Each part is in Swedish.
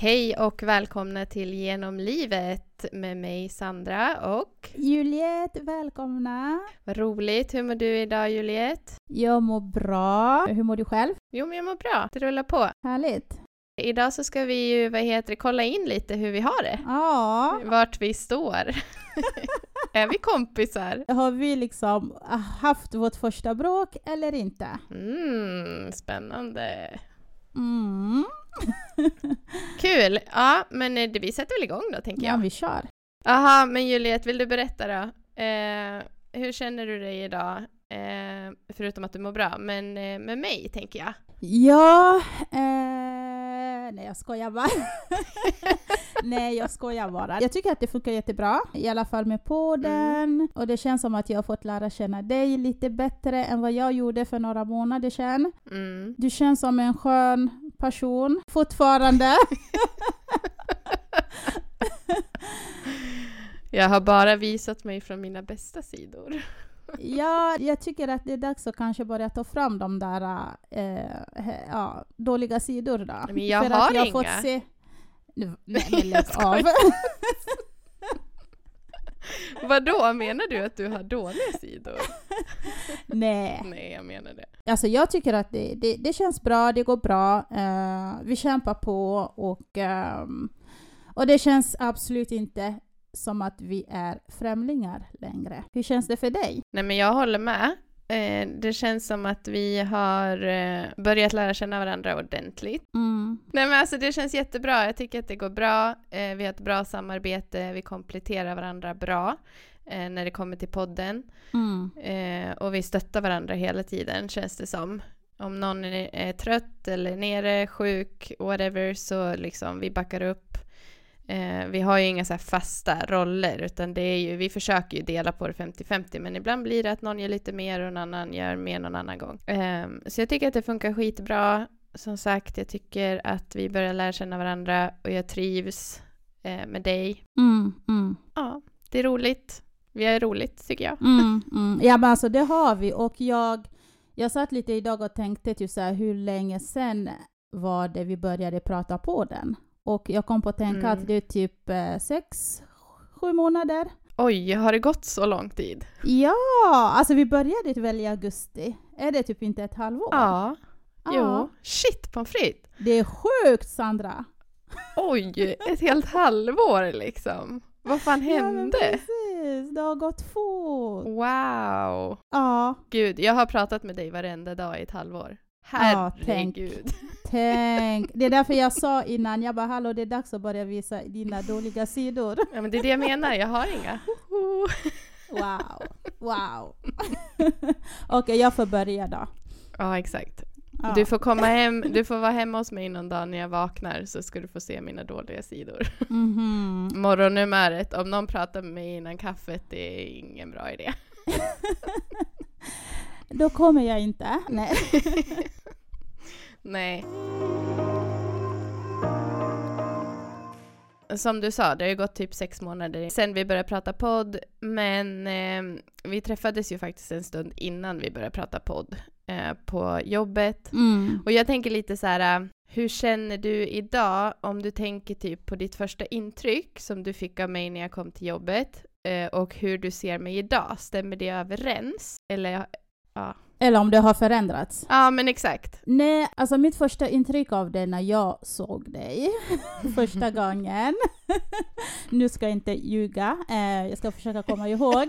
Hej och välkomna till Genom livet med mig Sandra och Juliette, välkomna! vad roligt. Hur mår du idag Juliette? Jag mår bra. Hur mår du själv? Jo, men jag mår bra. Det rullar på. Härligt. Idag så ska vi ju, vad heter det, kolla in lite hur vi har det. Ja, Vart vi står. är vi kompisar? har vi liksom haft vårt första bråk eller inte? Mm, spännande. Mm. Kul! Ja, men eh, det- vi sätter väl igång då, tänker Ja, jag. vi kör. Aha, men Juliette, vill du berätta då? Eh, hur känner du dig idag? Eh, förutom att du mår bra, men eh, med mig, tänker jag. Ja, eh, nej jag skojar bara. nej jag skojar bara. Jag tycker att det funkar jättebra, i alla fall med podden. Och det känns som att jag har fått lära känna dig lite bättre än vad jag gjorde för några månader sedan. Mm. Du känns som en skön person fortfarande. Jag har bara visat mig från mina bästa sidor. ja, jag tycker att det är dags att kanske börja ta fram de där eh, he- ja, dåliga sidor då. Men jag För har att jag inga. Fått se... Nu, nej men lägg av. Vadå, menar du att du har dåliga sidor? nej. Nej, jag menar det. Alltså jag tycker att det, det, det känns bra, det går bra. eh, vi kämpar på och, ehm, och det känns absolut inte som att vi är främlingar längre. Hur känns det för dig? Nej, men jag håller med. Eh, det känns som att vi har eh, börjat lära känna varandra ordentligt. Mm. Nej men alltså det känns jättebra. Jag tycker att det går bra. Eh, vi har ett bra samarbete. Vi kompletterar varandra bra när det kommer till podden. Mm. Och vi stöttar varandra hela tiden känns det som. Om någon är, är trött eller nere, sjuk, whatever, så liksom vi backar upp. Eh, vi har ju inga så fasta roller, utan det är ju, vi försöker ju dela på det 50-50, men ibland blir det att någon gör lite mer och någon annan gör mer någon annan gång. Eh, så jag tycker att det funkar skitbra. Som sagt, jag tycker att vi börjar lära känna varandra och jag trivs eh, med dig. Mm. Mm. Ja, det är roligt. Vi har roligt, tycker jag. Mm, mm. Ja men alltså det har vi och jag, jag satt lite idag och tänkte typ så här, hur länge sen var det vi började prata på den? Och jag kom på att tänka Mm. att det är typ eh, sex, sju månader. Oj, har det gått så lång tid? Ja, alltså vi började väl i augusti. Är det typ inte ett halvår? Ja. Ja. Jo. Shit, pommes frites! Det är sjukt Sandra! Oj, ett helt halvår liksom. Vad fan Ja, hände? precis, det har gått fort. Wow! Ja, Gud, jag har pratat med dig varenda dag i ett halvår. Ja, tänk. Herregud. tänk. Det är därför jag sa innan, jag bara hallå det är dags att börja visa dina dåliga sidor. Ja, men det är det jag menar, jag har inga. Wow, wow. Okej, jag får börja då. Ja, exakt. Ja. Du får komma hem, du får vara hemma hos mig någon dag när jag vaknar så ska du få se mina dåliga sidor. Mhm. Morgonnumret, om någon pratar med mig innan kaffet, det är ingen bra idé. Då kommer jag inte. Nej. Nej. Som du sa, det har ju gått typ sex månader sen vi började prata podd, men eh, vi träffades ju faktiskt en stund innan vi började prata podd eh, på jobbet. Mm. Och jag tänker lite så här, äh, hur känner du idag om du tänker typ på ditt första intryck som du fick av mig när jag kom till jobbet eh, och hur du ser mig idag? Stämmer det överens? Eller, ja. Eller om det har förändrats. Ja, men exakt. Nej, alltså mitt första intryck av det när jag såg dig första gången. nu ska jag inte ljuga, eh, jag ska försöka komma ihåg.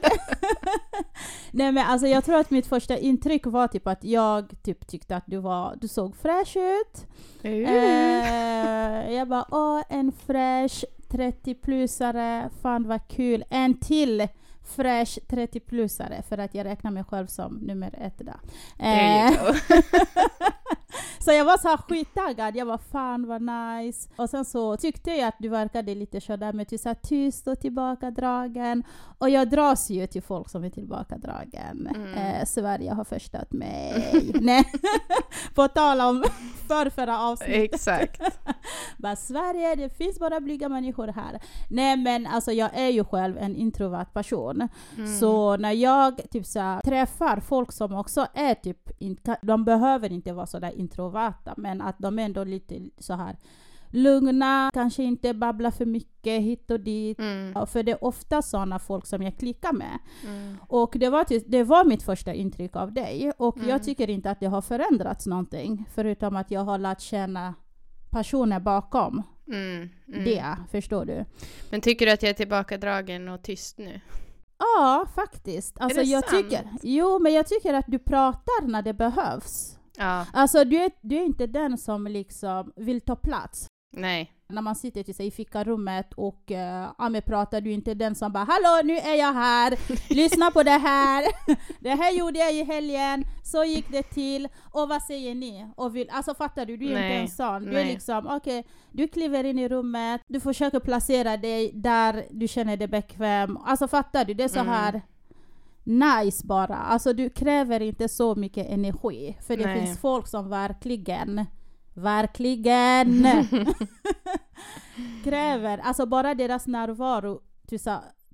Nej men alltså jag tror att mitt första intryck var typ att jag typ tyckte att du var, du såg fräsch ut. Eh, jag bara åh, en fräsch 30-plussare, fan vad kul. En till fräsch 30-plussare för att jag räknar mig själv som nummer ett där. Eh, så jag var så här skittaggad, jag var fan vad nice. Och sen så tyckte jag att du verkade lite sådär så här tyst och tillbakadragen. Och jag dras ju till folk som är tillbakadragen. Mm. Eh, Sverige har förstört mig. Nej. På tal om förrförra avsnittet. Exakt. Bara Sverige, det finns bara blyga människor här. Nej men alltså jag är ju själv en introvert person. Mm. Så när jag typ så här, träffar folk som också är typ, in, de behöver inte vara sådär introverta, men att de är ändå lite så här lugna, kanske inte babbla för mycket hit och dit. Mm. För det är ofta sådana folk som jag klickar med. Mm. Och det var, det var mitt första intryck av dig. Och Mm. jag tycker inte att det har förändrats någonting. Förutom att jag har lärt känna personer bakom Mm. Mm. det. Förstår du? Men tycker du att jag är tillbakadragen och tyst nu? Ja, faktiskt. Alltså, det jag sant? tycker, jo, men jag tycker att du pratar när det behövs. Ja, Alltså du är, du är inte den som liksom vill ta plats. Nej. När man sitter till sig i fikarummet och uh, ja, men pratar, du är inte den som bara ”Hallå, nu är jag här, lyssna på det här, det här gjorde jag i helgen, så gick det till, och vad säger ni?” och vill, Alltså fattar du? Du är Nej, inte en sån. Du är nej. liksom, okej, du kliver in i rummet, du försöker placera dig där du känner dig bekväm. Alltså fattar du? Det är så Mm. här nice bara. Alltså du kräver inte så mycket energi. För det Nej. finns folk som verkligen, verkligen kräver, alltså bara deras närvaro typ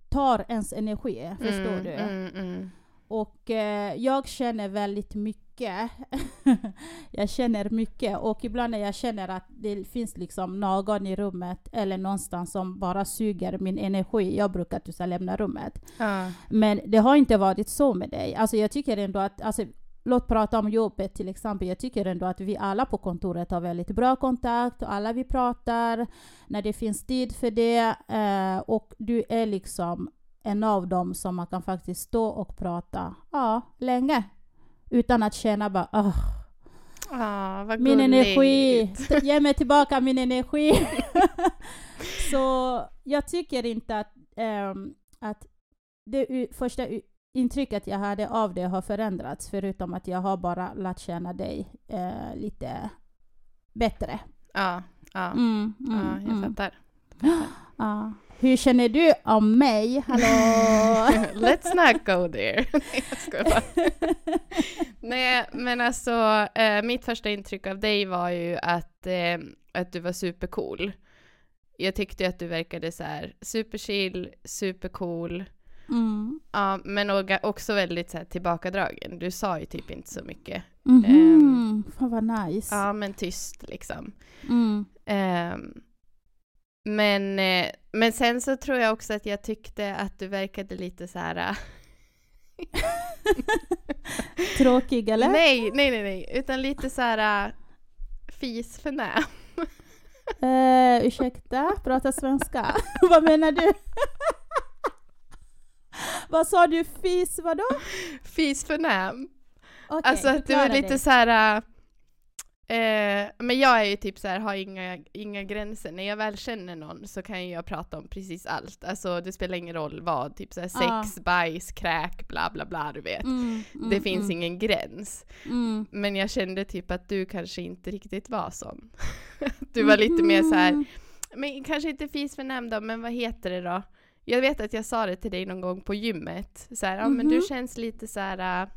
tar ens energi. Förstår mm, du? Mm, mm. Och eh, jag känner väldigt mycket. jag känner mycket och ibland när jag känner att det finns liksom någon i rummet eller någonstans som bara suger min energi, jag brukar typ så här lämna rummet. Men det har inte varit så med dig. Alltså jag tycker ändå att, alltså, låt prata om jobbet till exempel. Jag tycker ändå att vi alla på kontoret har väldigt bra kontakt och alla vi pratar när det finns tid för det. Eh, och du är liksom en av dem som man kan faktiskt stå och prata ja, länge. Utan att känna bara "Åh, Ah, min energi, ge mig tillbaka min energi. så jag tycker inte att, ehm, att det första intrycket jag hade av det har förändrats, förutom att jag har bara lärt känna dig eh, lite bättre. Ja, ja, Mm, mm, ja, jag mm. fattar. Ja. Hur känner du om mig? Hallå? Let's not go there. Nej, jag skojar bara. Nej, men alltså eh, mitt första intryck av dig var ju att, eh, att du var supercool. Jag tyckte att du verkade så här superchill, supercool, Mm. ja, men också väldigt så här, tillbakadragen. Du sa ju typ inte så mycket. Mhm. Fan vad nice. Ja, men tyst liksom. Mm. Ehm, men, eh, men sen så tror jag också att jag tyckte att du verkade lite så här... äh, Tråkig eller? Nej, nej, nej, nej, utan lite så här fis för nä. Uh, ursäkta, prata svenska. vad menar du? vad sa du? Fis vadå? Fis för näm. Okej, alltså att du är lite dig. så här... eh, men jag är ju typ så här, har inga, inga gränser. När jag väl känner någon så kan jag prata om precis allt. Alltså det spelar ingen roll vad, typ så här, Ja. sex, bajs, kräk, bla bla bla, du vet. Mm, mm, det finns mm, ingen gräns. mm. Men jag kände typ att du kanske inte riktigt var sån. du var lite mer så här, Mm. men kanske inte fis för nämnd då, men vad heter det då? Jag vet att jag sa det till dig någon gång på gymmet. Så här, ja men du Mhm. känns lite så här äh,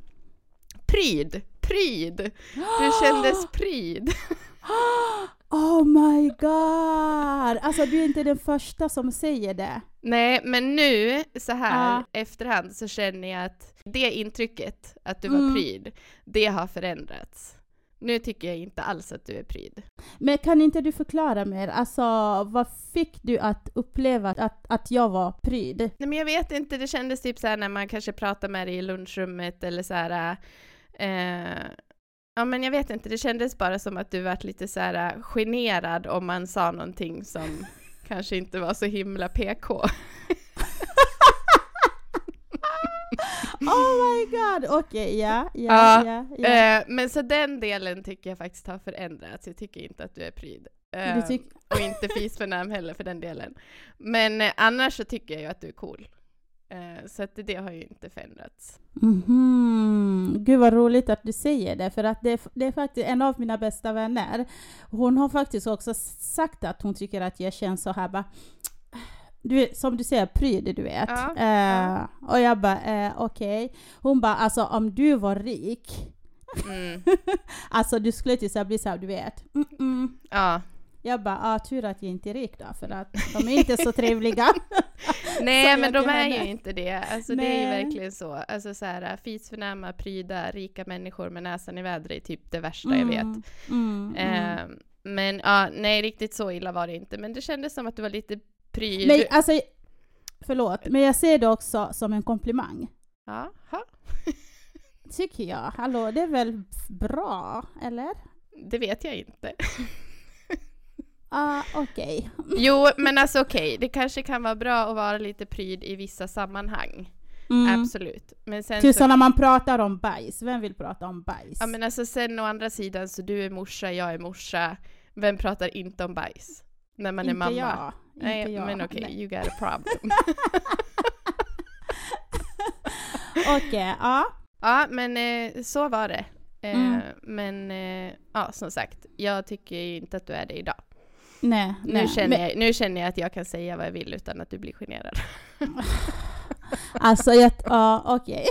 pryd, pryd. Du kändes pryd. Oh my god! Alltså du är inte den första som säger det. Nej, men nu så här Ja. efterhand så känner jag att det intrycket, att du var Mm. pryd, det har förändrats. Nu tycker jag inte alls att du är pryd. Men kan inte du förklara mer? Alltså vad fick du att uppleva att, att jag var pryd? Nej men jag vet inte, det kändes typ så här när man kanske pratar med dig i lunchrummet eller så här. Eh, ja men jag vet inte, det kändes bara som att du vart lite så här generad om man sa någonting som kanske inte var så himla PK. Oh my god! Okej, ja, ja, Ja. Eh, men så den delen tycker jag faktiskt har förändrats. Jag tycker inte att du är pryd. Tyck- och inte fisförnäm heller för den delen. Men eh, annars så tycker jag ju att du är cool. Eh, så att det har ju inte förändrats. Mhm. Gud vad roligt att du säger det, för att det, är- det är faktiskt en av mina bästa vänner. Hon har faktiskt också sagt att hon tycker att jag känns så här bara, du, som du säger, pryd, du vet. Ja, Eh, ja. Och jag bara, eh, okej. Hon bara, alltså om du var rik, Mm. alltså du skulle till så här bli så här, du vet. Mm-mm. Ja. Jag bara, ah, tur att jag inte är rik då, för att de är inte så trevliga. Nej men de är henne. ju inte det. Alltså det är ju verkligen så. Alltså så här fisförnäma, pryda, rika människor med näsan i vädret är typ det värsta jag vet. Mm, mm, mm. Eh, men ja, nej riktigt så illa var det inte. Men det kändes som att du var lite pryd. Men alltså, förlåt, men jag ser det också som en komplimang. Jaha, Tycker jag. Hallå, det är väl bra, eller? det vet jag inte. Ah, okej. Jo, men alltså okej, det kanske kan vara bra att vara lite pryd i vissa sammanhang. Mm. Absolut. Men sen Typ så, så när man pratar om bajs, vem vill prata om bajs? ja men alltså sen å andra sidan så du är morsa, jag är morsa. Vem pratar inte om bajs? När man inte är mamma. jag. Nej, inte jag. men okej, Nej. you got a problem. Okej, ja. ja, men eh, så var det. Eh, Mm. Men eh, ja, som sagt, jag tycker inte att du är det idag. Nej, Nu, nej. känner Men, jag, nu känner jag att jag kan säga vad jag vill utan att du blir generad. alltså, jag, ja, okej.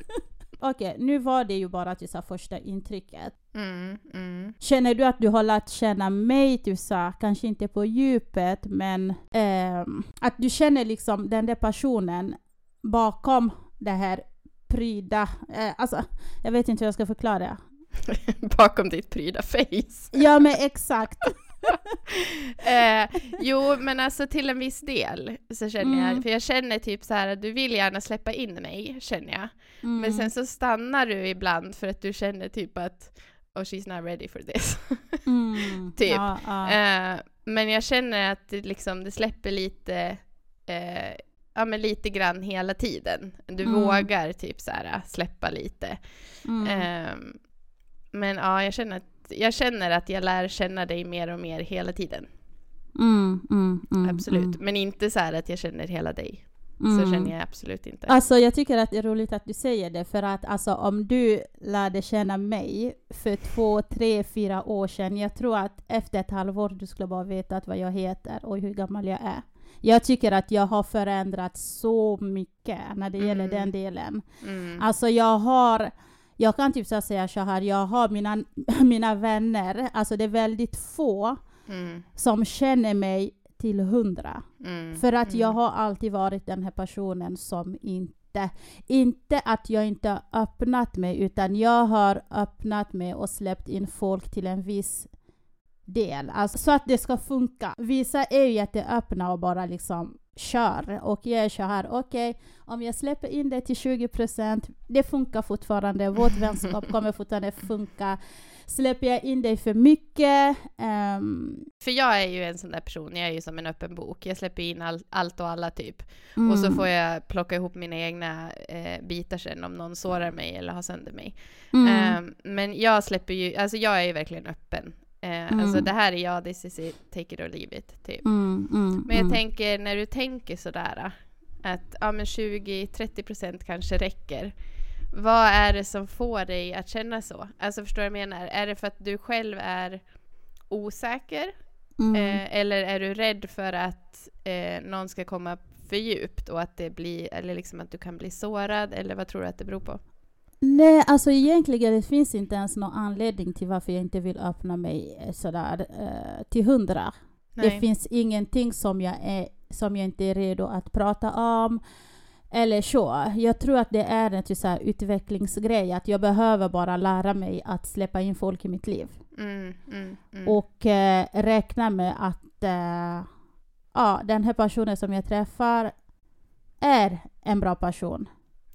okej, nu var det ju bara till så här första intrycket. Mm, mm. Känner du att du har lärt känna mig, du sa, kanske inte på djupet, men ehm, att du känner liksom den där personen bakom det här pryda, eh, alltså jag vet inte hur jag ska förklara. Bakom ditt pryda face. Ja men exakt. eh, jo, men alltså till en viss del så känner jag, Mm. för jag känner typ så här att du vill gärna släppa in mig, känner jag. Mm. Men sen så stannar du ibland för att du känner typ att oh she's not ready for this. Mm, typ. Ja, ja. Eh, men jag känner att det, liksom, det släpper lite, eh, ja men lite grann hela tiden. Du Mm. vågar typ så här släppa lite. Mm. Ehm, men ja, jag känner, att, jag känner att jag lär känna dig mer och mer hela tiden. Mm, mm, mm, Absolut. Men inte så här att jag känner hela dig. Mm. Så känner jag absolut inte. Alltså jag tycker att det är roligt att du säger det för att alltså om du lärde känna mig för två, tre, fyra år sedan, jag tror att efter ett halvår du skulle bara veta vad jag heter och hur gammal jag är. Jag tycker att jag har förändrats så mycket när det gäller Mm. den delen. Mm. Alltså jag har, jag kan typ så säga så här, jag har mina, mina vänner, alltså det är väldigt få Mm. som känner mig till hundra. Mm. För att jag Mm. har alltid varit den här personen som inte, inte att jag inte har öppnat mig, utan jag har öppnat mig och släppt in folk till en viss del. Alltså, så att det ska funka. Vissa är ju jätteöppna och bara liksom kör. Och jag är så här, okej, om jag släpper in det till 20%, det funkar fortfarande, vårt vänskap kommer fortfarande funka. Släpper jag in dig för mycket, ehm, För jag är ju en sån där person, jag är ju som en öppen bok. Jag släpper in all, allt och alla typ. mm, Och så får jag plocka ihop mina egna eh, bitar sen om någon sårar mig eller har sönder mig. mm, Ehm, men jag släpper ju, alltså jag är ju verkligen öppen. Eh, Alltså Mm. det här är jag, this is it, take it or leave it. Typ. mm, mm, Men jag mm. tänker när du tänker sådär att ja, men 20-30% kanske räcker. Vad är det som får dig att känna så? Alltså förstår du vad jag menar? Är det för att du själv är osäker? Mm. Eh, eller är du rädd för att eh, någon ska komma för djupt och att det blir, eller liksom att du kan bli sårad? Eller vad tror du att det beror på? Nej, alltså egentligen det finns inte ens någon anledning till varför jag inte vill öppna mig eh, sådär eh, till hundra. Det finns ingenting som jag, är, som jag inte är redo att prata om. Eller så. Jag tror att det är en typ så utvecklingsgrej, att jag behöver bara lära mig att släppa in folk i mitt liv. Mm, mm, mm. Och eh, räkna med att eh, ja, den här personen som jag träffar är en bra person.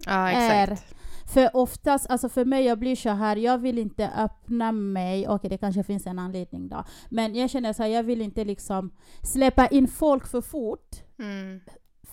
ja, är- exakt. För oftast, alltså för mig, jag blir så här, jag vill inte öppna mig, okej det kanske finns en anledning då, men jag känner så här, jag vill inte liksom släppa in folk för fort, Mm,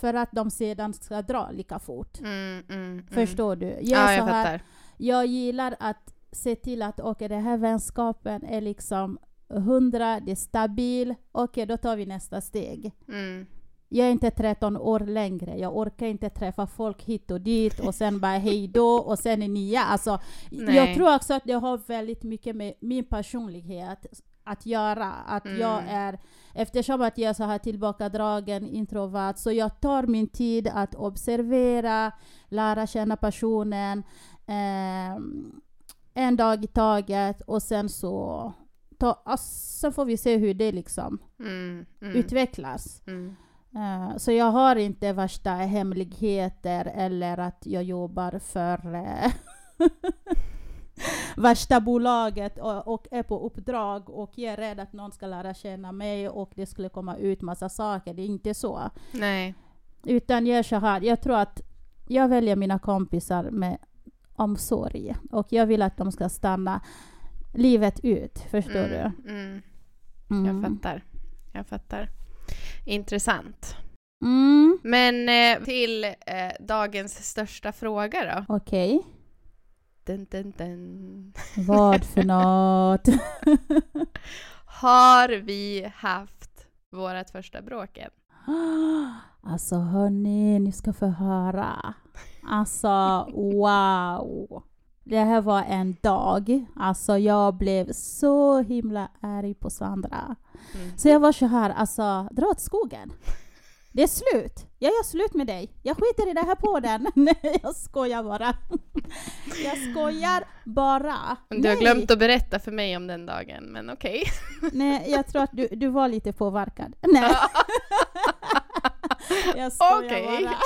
för att de sedan ska dra lika fort. mm, mm, mm. Förstår du? Jag, Ja, jag här, fattar. jag gillar att se till att okej, den här vänskapen är liksom hundra, det är stabil, okej då tar vi nästa steg. Mm. Jag är inte 13 år längre. Jag orkar inte träffa folk hit och dit och sen bara hej då och sen är nya. Alltså, Nej. jag tror också att det har väldigt mycket med min personlighet att göra. Att Mm. jag är, eftersom att jag är så här tillbakadragen, introvert, så jag tar min tid att observera, lära känna personen, ehm, en dag i taget och sen så ta, alltså, sen får vi se hur det liksom Mm, mm, utvecklas. mm. Eh, så jag har inte värsta hemligheter eller att jag jobbar för... eh, värsta bolaget och, och är på uppdrag och jag är rädd att någon ska lära känna mig och det skulle komma ut massa saker. Det är inte så. Nej. Utan jag är så här, jag tror att jag väljer mina kompisar med omsorg och jag vill att de ska stanna livet ut. Förstår Mm, du? mm. Mm. Jag fattar. Jag fattar. Intressant. Mm. Men eh, till eh, dagens största fråga då. Okej. Dun, dun, dun. Vad för något? Har vi haft vårt första bråk än? Alltså hörni, ni ska få höra. Alltså wow. Det här var en dag. Alltså jag blev så himla arg på Sandra. Mm. Så jag var så här, alltså dra åt skogen. Det är slut. Jag gör slut med dig. Jag skiter i det här podden. Nej, jag skojar bara. Jag skojar bara. Du har glömt att berätta för mig om den dagen, men okej. Nej, jag tror att du, du var lite påverkad. Nej. jag skojar Okej. bara.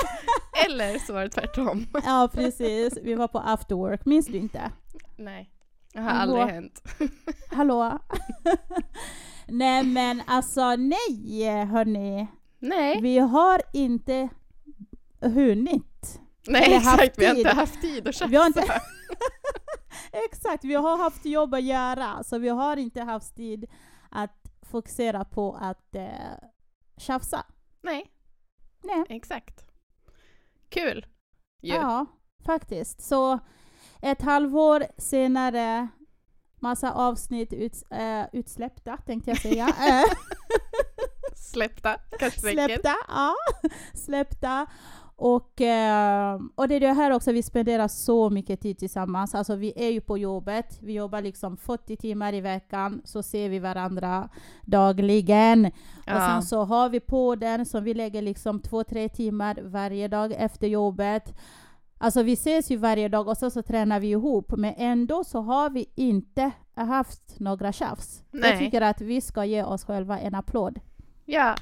Eller så var det tvärtom. Ja, precis. Vi var på after work. Minns du inte? Nej, det har Hallå. aldrig hänt. Hallå? nej, men alltså nej, hörni. Nej, Vi har inte hunnit. nej exakt. Vi har inte haft tid att har inte- Exakt, vi har haft jobb att göra, så vi har inte haft tid att fokusera på att eh, tjafsa. Nej, Nej. exakt. Kul. Ju. Ja, faktiskt. Så ett halvår senare, massa avsnitt ut, äh, utsläppta, tänkte jag säga. Släppta kattsäcken. släppta, ja. Släppta. Och, eh, och det är det här också, vi spenderar så mycket tid tillsammans. Alltså vi är ju på jobbet, vi jobbar liksom 40 timmar i veckan, så ser vi varandra dagligen. Och Ja. sen så har vi podden som vi lägger liksom två, tre timmar varje dag efter jobbet. Alltså vi ses ju varje dag och så, så tränar vi ihop, men ändå så har vi inte haft några tjafs. Jag tycker att vi ska ge oss själva en applåd. Ja.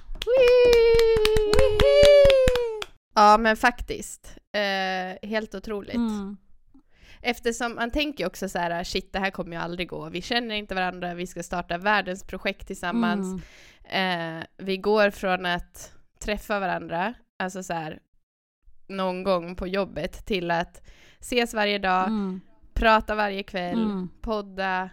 Ja, men faktiskt. Eh, helt otroligt. Mm. Eftersom man tänker också så här, shit det här kommer ju aldrig gå. Vi känner inte varandra, vi ska starta världens projekt tillsammans. Mm. Eh, vi går från att träffa varandra, alltså så här någon gång på jobbet, till att ses varje dag, Mm. prata varje kväll, Mm. podda.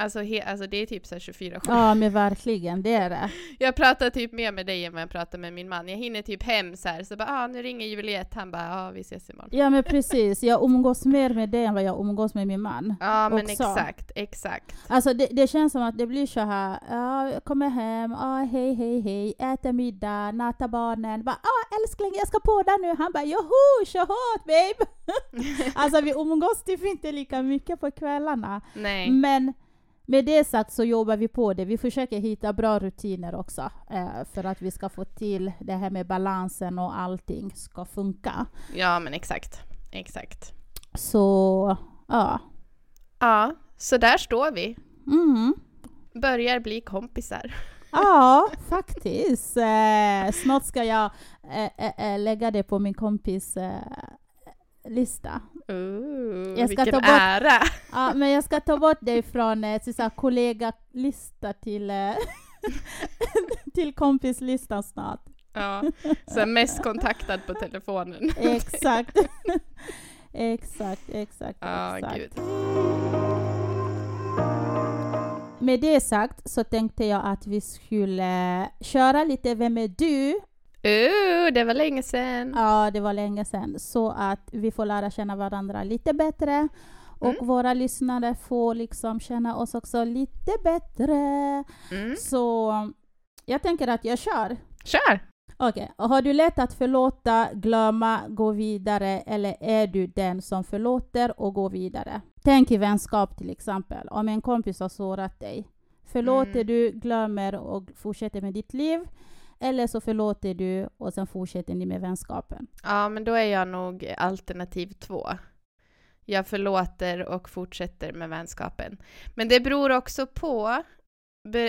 Alltså, he- alltså det är typ så här 24 Ja, men verkligen, det är det. Jag pratar typ mer med dig än vad jag pratar med min man. Jag hinner typ hem så här, så bara ah, nu ringer Juliette, han bara ja ah, vi ses imorgon. Ja, men precis. Jag umgås mer med dig än vad jag umgås med min man. Ja men också. exakt, exakt. Alltså det, det känns som att det blir så här, ja, jag kommer hem, ja, hej, hej, hej, äter middag, nattar barnen, bara, ja, älskling, jag ska podda nu. Han bara, joho, kör hårt babe! alltså vi umgås typ inte lika mycket på kvällarna. Nej. Men med det sagt så jobbar vi på det. Vi försöker hitta bra rutiner också eh, för att vi ska få till det här med balansen och allting ska funka. Ja men exakt, exakt. Så, ja. Ja, så där står vi. Mm. Börjar bli kompisar. Ja, faktiskt. Eh, snart ska jag eh, eh, eh, lägga det på min kompis lista. Ooh, Jag ska vilken ta bort- ära! Ja, men jag ska ta bort det från eh, kollegalista till, eh, till kompislistan snart. Ja, så mest kontaktad på telefonen. Exakt. exakt, exakt, Ja, exakt. gud. Med det sagt så tänkte jag att vi skulle köra lite Vem är du? Ooh, det var länge sedan. Ja, det var länge sedan. Så att vi får lära känna varandra lite bättre. Och Mm. våra lyssnare får liksom känna oss också lite bättre. Mm. Så jag tänker att jag kör. Kör! Okej, har du lätt att förlåta, glömma, gå vidare eller är du den som förlåter och går vidare? Tänk i vänskap till exempel, om en kompis har sårat dig. Förlåter Mm. du, glömmer och fortsätter med ditt liv? Eller så förlåter du och sen fortsätter ni med vänskapen. Ja, men då är jag nog alternativ två. Jag förlåter och fortsätter med vänskapen. Men det beror också på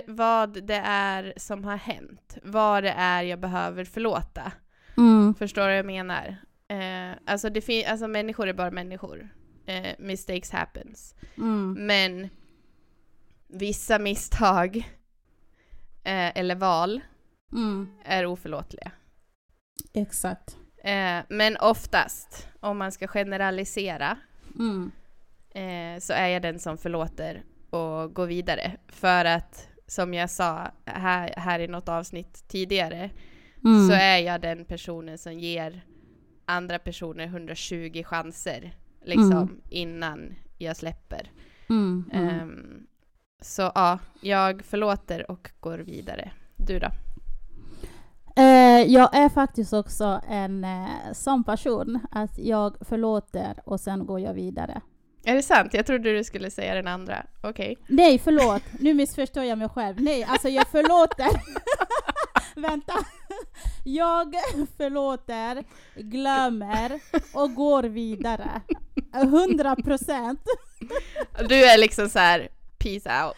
vad det är som har hänt. Vad det är jag behöver förlåta. Mm. Förstår du vad jag menar? Eh, alltså, det alltså människor är bara människor. eh, mistakes happens. Mm. Men vissa misstag eh, eller val Mm. är oförlåtliga. Exakt. Eh, men oftast, om man ska generalisera, Mm. eh, så är jag den som förlåter och går vidare. För att, som jag sa här, här i något avsnitt tidigare, Mm. så är jag den personen som ger andra personer 120 chanser liksom Mm. innan jag släpper. Mm. Mm. Ehm, så ja, jag förlåter och går vidare. Du då? Eh, jag är faktiskt också en eh, sån person att jag förlåter och sen går jag vidare. Är det sant? Jag trodde du skulle säga den andra. Okej. Nej, förlåt. Nu missförstår jag mig själv. Nej, alltså jag förlåter. Vänta. Jag förlåter, glömmer och går vidare. 100 procent. Du är liksom så här, peace out.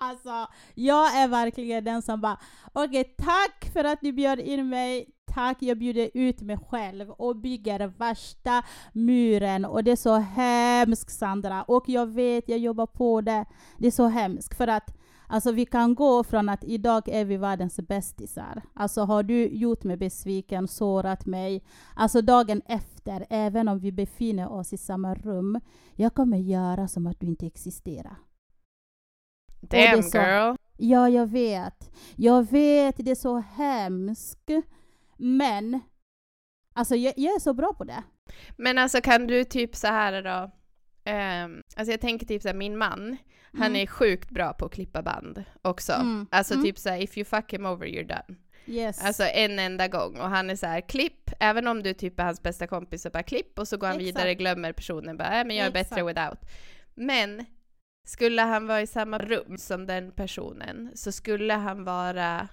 Alltså, jag är verkligen den som bara okej, tack för att du bjöd in mig. Tack, jag bjuder ut mig själv och bygger värsta muren och det är så hemskt Sandra. Och jag vet, jag jobbar på det. Det är så hemskt för att Alltså vi kan gå från att idag är vi världens bästisar. Alltså har du gjort mig besviken, sårat mig. Alltså dagen efter, även om vi befinner oss i samma rum, jag kommer göra som att du inte existerar. Damn så- girl. Ja, jag vet. Jag vet, det är så hemskt. Men, alltså jag, jag är så bra på det. Men alltså kan du typ så här då, ehm, alltså jag tänker typ så här, min man, han Mm. är sjukt bra på att klippa band också. Mm. Alltså Mm. typ så här, if you fuck him over you're done. Yes. Alltså en enda gång och han är så här klipp, även om du typ är hans bästa kompis så bara klipp och så går han Exakt. vidare, glömmer personen bara, äh, men jag är Exakt. bättre without. Men skulle han vara i samma rum som den personen så skulle han vara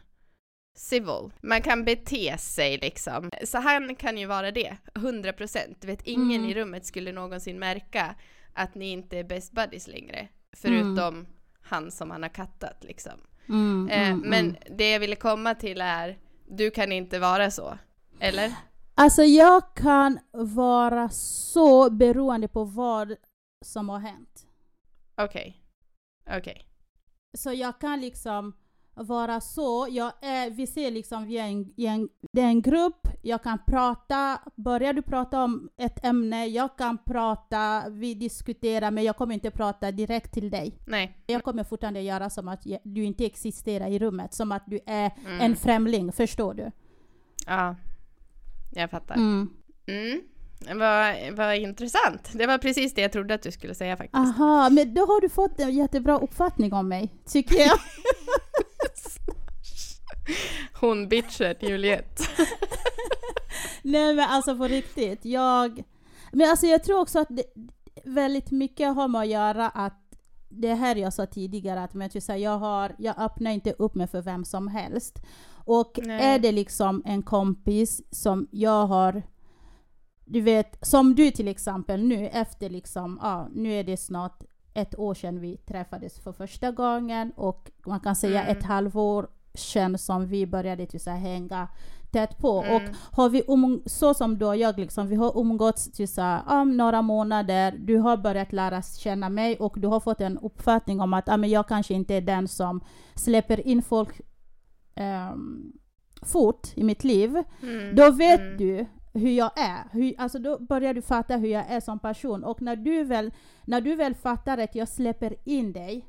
civil. Man kan bete sig liksom. Så han kan ju vara det, 100%. Du vet, ingen Mm. i rummet skulle någonsin märka att ni inte är best buddies längre. Förutom han som han har kattat liksom. Mm, Eh, mm, men mm. det jag ville komma till är, du kan inte vara så. Eller? Alltså jag kan vara så beroende på vad som har hänt. Okej. Okej. Så jag kan liksom vara så, jag är, vi ser liksom, vi är en, en, det är en grupp, jag kan prata, börjar du prata om ett ämne, jag kan prata, vi diskuterar, men jag kommer inte prata direkt till dig. Nej. Jag kommer fortfarande göra som att du inte existerar i rummet, som att du är Mm. en främling, förstår du? Ja. Jag fattar. Mm. Mm. Vad, vad intressant. Det var precis det jag trodde att du skulle säga faktiskt. Aha, men då har du fått en jättebra uppfattning om mig, tycker jag. Hon bitchen Juliette. Nej men alltså på riktigt, jag... Men alltså jag tror också att det, väldigt mycket har med att göra att det här jag sa tidigare, att men, här, jag, har, jag öppnar inte upp mig för vem som helst. Och Nej. är det liksom en kompis som jag har, du vet, som du till exempel nu efter liksom, ja, nu är det snart ett år sedan vi träffades för första gången och man kan säga Mm. ett halvår sedan som vi började till så här, hänga tätt på. Mm. Och har vi um, så som du och jag, liksom, vi har umgåtts så här, um, några månader, du har börjat lära känna mig och du har fått en uppfattning om att ah, men jag kanske inte är den som släpper in folk ehm, fort i mitt liv. Mm. Då vet Mm. du hur jag är. Hur, alltså då börjar du fatta hur jag är som person. Och när du väl, när du väl fattar att jag släpper in dig,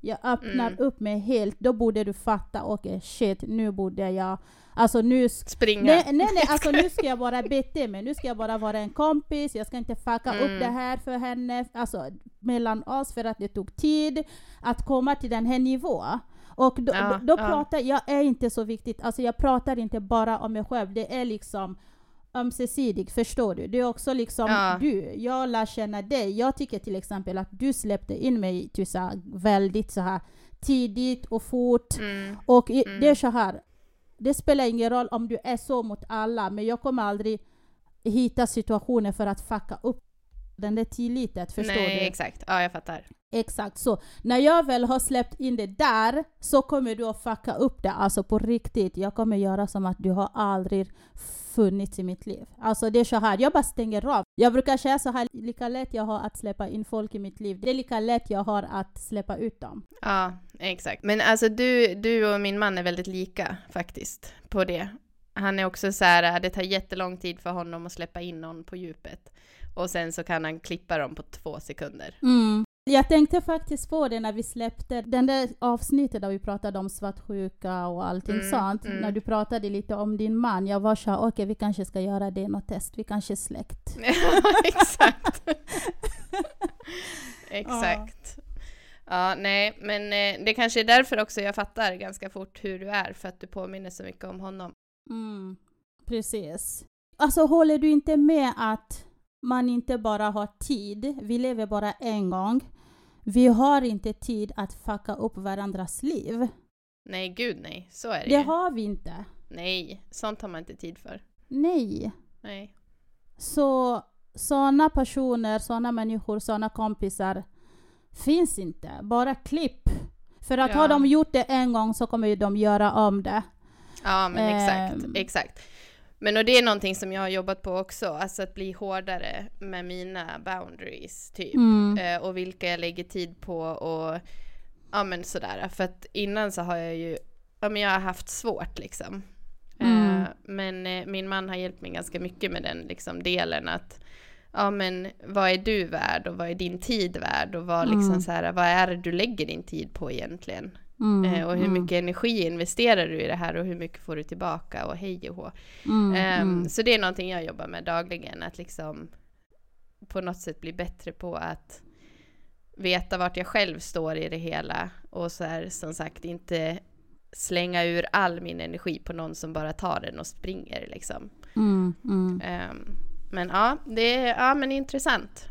jag öppnar Mm. upp mig helt, då borde du fatta, okej shit, nu borde jag, alltså nu Springa. Nej, nej, nej, alltså nu ska jag bara bete mig. Nu ska jag bara vara en kompis, jag ska inte fucka Mm. upp det här för henne, alltså mellan oss för att det tog tid att komma till den här nivån. Och då, Ja, då, då ja. pratar jag, är inte så viktigt, alltså jag pratar inte bara om mig själv, det är liksom ömsesidigt, förstår du? Det är också liksom Ja. du, jag lär känna dig. Jag tycker till exempel att du släppte in mig till så här, väldigt så här tidigt och fort. Mm. Och Mm. det är så här, det spelar ingen roll om du är så mot alla, men jag kommer aldrig hitta situationer för att fucka upp den där tilliten, förstår Nej, du? exakt. Ja, jag fattar. Exakt så. När jag väl har släppt in det där så kommer du att fucka upp det, alltså på riktigt. Jag kommer göra som att du har aldrig funnits i mitt liv. Alltså det är så här, jag bara stänger av. Jag brukar säga så här, lika lätt jag har att släppa in folk i mitt liv, det är lika lätt jag har att släppa ut dem. Ja, exakt. Men alltså du, du och min man är väldigt lika faktiskt på det. Han är också så här, det tar jättelång tid för honom att släppa in någon på djupet. Och sen så kan han klippa dem på två sekunder. Mm. Jag tänkte faktiskt på det när vi släppte den där avsnittet där vi pratade om svartsjuka och allting Mm, sånt. mm. När du pratade lite om din man, jag var så här, okej vi kanske ska göra det något test, vi kanske är släkt. exakt. exakt. Ja, nej, men eh, det kanske är därför också jag fattar ganska fort hur du är, för att du påminner så mycket om honom. Mm, precis. Alltså håller du inte med att man inte bara har tid, vi lever bara en gång. Vi har inte tid att fucka upp varandras liv. Nej, gud nej, så är det, Det ju. har vi inte. Nej, sånt har man inte tid för. Nej. Nej. Så sådana personer, sådana människor, sådana kompisar finns inte. Bara klipp. För att Ja. har de gjort det en gång så kommer ju de göra om det. Ja, men exakt, Ehm. exakt. Men och det är någonting som jag har jobbat på också, alltså att bli hårdare med mina boundaries, typ. Mm. Eh, och vilka jag lägger tid på och ja men sådär. För att innan så har jag ju, ja men jag har haft svårt liksom. Mm. Eh, men eh, min man har hjälpt mig ganska mycket med den liksom delen att ja men vad är du värd och vad är din tid värd och vad liksom Mm. så här, vad är det du lägger din tid på egentligen? Mm. Eh, och hur mm, mycket energi investerar du i det här och hur mycket får du tillbaka och hej och hå. mm, mm. Så det är någonting jag jobbar med dagligen, att liksom på något sätt bli bättre på att veta vart jag själv står i det hela och så här, som sagt inte slänga ur all min energi på någon som bara tar den och springer liksom. Ehm, men ja, det är ja, men intressant.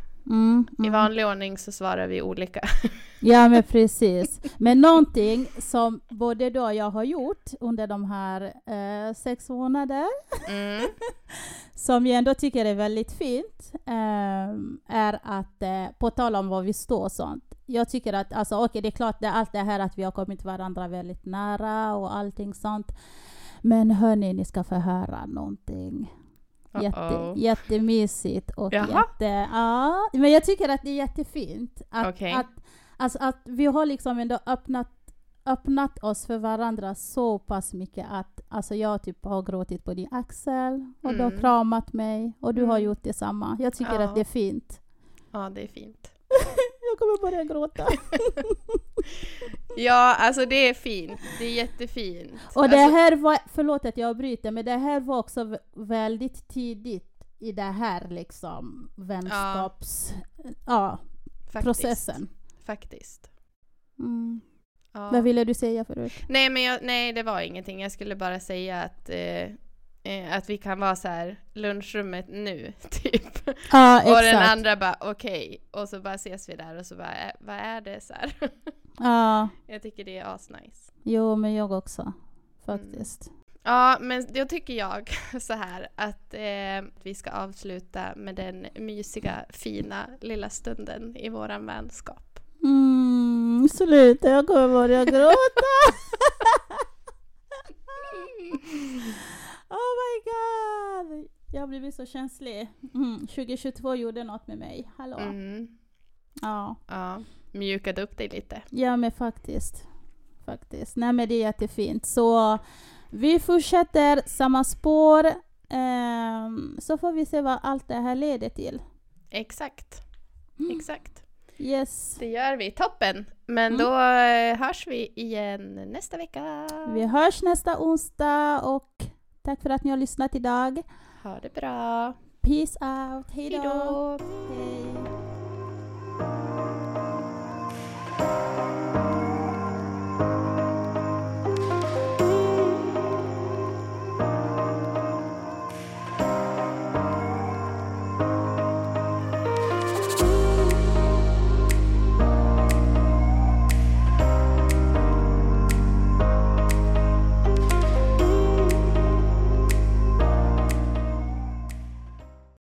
I vanlig ordning så svarar vi olika. Ja, men precis. Men någonting som både du och jag har gjort under de här eh, sex månader, Mm. som jag ändå tycker är väldigt fint, eh, är att, eh, på tal om var vi står och sånt, jag tycker att, alltså okej, det är klart, det allt det här att vi har kommit varandra väldigt nära och allting sånt. Men hörni, ni ska få höra någonting. Jätte, Uh-oh. jättemysigt och Jaha. jätte... Ja, men jag tycker att det är jättefint. Att, Okej. att, alltså att vi har liksom ändå öppnat, öppnat oss för varandra så pass mycket att alltså jag typ har gråtit på din axel och du har Mm. kramat mig och du har Mm. gjort detsamma. Jag tycker Ja. att det är fint. Ja, det är fint. Jag kommer börja gråta. Ja, alltså det är fint. Det är jättefint. Och det alltså, här var, förlåt att jag bryter, men det här var också vä- väldigt tidigt i det här liksom vänskaps... Ja, faktiskt, processen. Faktiskt. Mm. Ja. Vad ville du säga förut? Nej, men jag, nej, det var ingenting. Jag skulle bara säga att, eh, eh, att vi kan vara så här, lunchrummet nu, typ. Ja, och den andra bara, okej. Och så bara ses vi där och så bara, vad är det så här? Ja, jag tycker det är asnice. jo, men jag också. Faktiskt. Ja, men då tycker jag så här att eh, vi ska avsluta med den mysiga, fina lilla stunden i våran vänskap. Mm, sluta, jag kommer börja gråta. oh my god! Jag har blivit så känslig. Mm, 2022 gjorde något med mig. Hallå? Mm, Ja. ja, mjukade upp dig lite. ja, men faktiskt. Faktiskt. Nej, men det är jättefint. Så vi fortsätter samma spår. ehm, så får vi se vad allt det här leder till. Exakt, Mm. exakt. Yes. Det gör vi, toppen! Men Mm. då eh, hörs vi igen nästa vecka. Vi hörs nästa onsdag och tack för att ni har lyssnat idag. Ha det bra! Peace out. Hej Hej då.